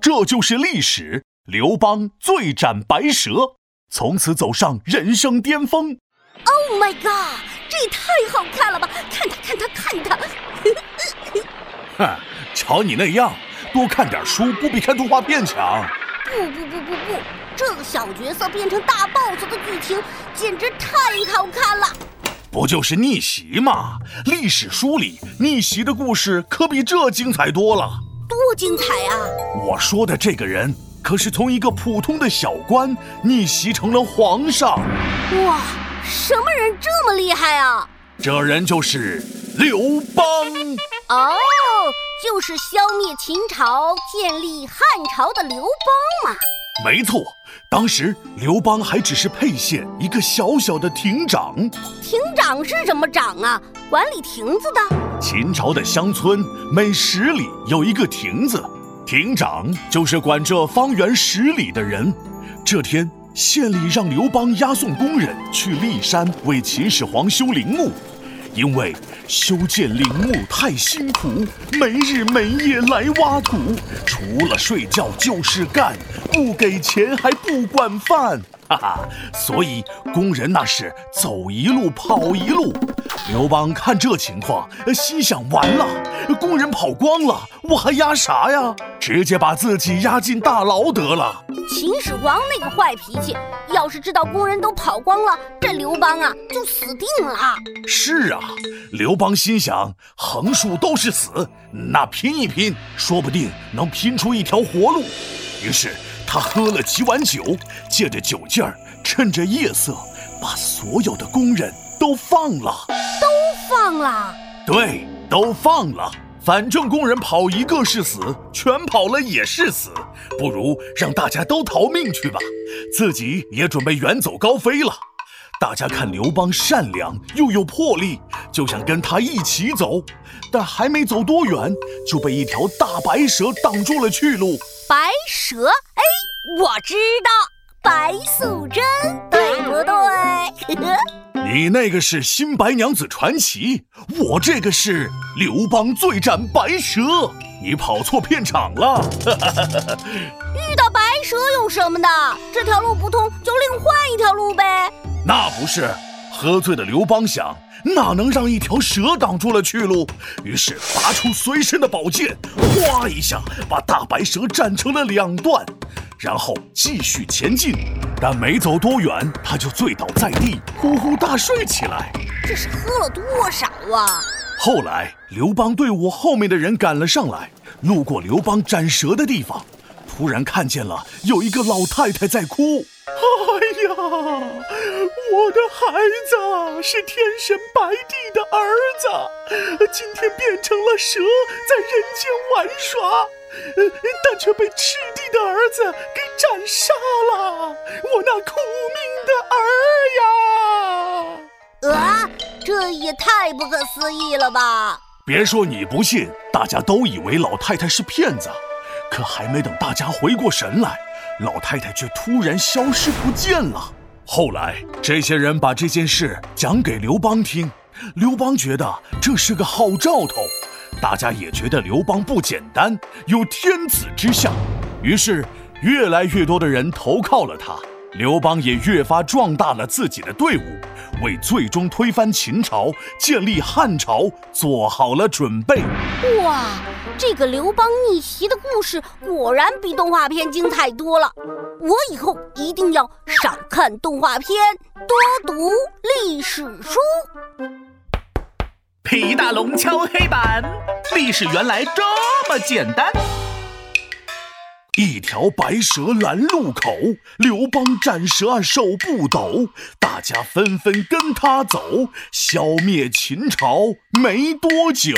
这就是历史。刘邦醉斩白蛇，从此走上人生巅峰。Oh my god！这也太好看了吧！看他，看他，看他！哼，瞧你那样，多看点书不比看动画片强？不不不不不，这个小角色变成大 boss 的剧情简直太好看了！不就是逆袭吗？历史书里逆袭的故事可比这精彩多了。多精彩啊！我说的这个人。可是从一个普通的小官逆袭成了皇上，哇！什么人这么厉害啊？这人就是刘邦哦，就是消灭秦朝、建立汉朝的刘邦嘛。没错，当时刘邦还只是沛县一个小小的亭长。亭长是什么长啊？管理亭子的。秦朝的乡村每十里有一个亭子。亭长就是管这方圆十里的人。这天，县里让刘邦押送工人去骊山为秦始皇修陵墓，因为修建陵墓太辛苦，没日没夜来挖土，除了睡觉就是干，不给钱还不管饭。哈哈，所以工人那是走一路跑一路。刘邦看这情况，心想：完了，工人跑光了，我还压啥呀？直接把自己押进大牢得了。秦始皇那个坏脾气，要是知道工人都跑光了，这刘邦啊就死定了。是啊，刘邦心想：横竖都是死，那拼一拼，说不定能拼出一条活路。于是。他喝了几碗酒，借着酒劲儿，趁着夜色，把所有的工人都放了。都放了？对，都放了。反正工人跑一个是死，全跑了也是死，不如让大家都逃命去吧。自己也准备远走高飞了。大家看刘邦善良又有魄力，就想跟他一起走。但还没走多远，就被一条大白蛇挡住了去路。白蛇？哎，我知道，白素贞，对不对？你那个是《新白娘子传奇》，我这个是刘邦醉斩白蛇，你跑错片场了。遇到白蛇有什么的？这条路不通，就另换一条路呗。那不是，喝醉的刘邦想。哪能让一条蛇挡住了去路？于是拔出随身的宝剑，哗一下把大白蛇斩成了两段，然后继续前进。但没走多远，他就醉倒在地，呼呼大睡起来。这是喝了多少啊？后来刘邦队伍后面的人赶了上来，路过刘邦斩蛇的地方，突然看见了有一个老太太在哭。哎呀，我的孩子是天神白帝的儿子，今天变成了蛇，在人间玩耍，但却被赤帝的儿子给斩杀了。我那苦命的儿呀！啊，这也太不可思议了吧！别说你不信，大家都以为老太太是骗子，可还没等大家回过神来。老太太却突然消失不见了。后来，这些人把这件事讲给刘邦听，刘邦觉得这是个好兆头，大家也觉得刘邦不简单，有天子之相，于是越来越多的人投靠了他。刘邦也越发壮大了自己的队伍，为最终推翻秦朝、建立汉朝做好了准备。哇，这个刘邦逆袭的故事果然比动画片精彩多了。我以后一定要少看动画片，多读历史书。皮大龙敲黑板，历史原来这么简单。一条白蛇拦路口，刘邦斩蛇手不抖，大家纷纷跟他走，消灭秦朝没多久。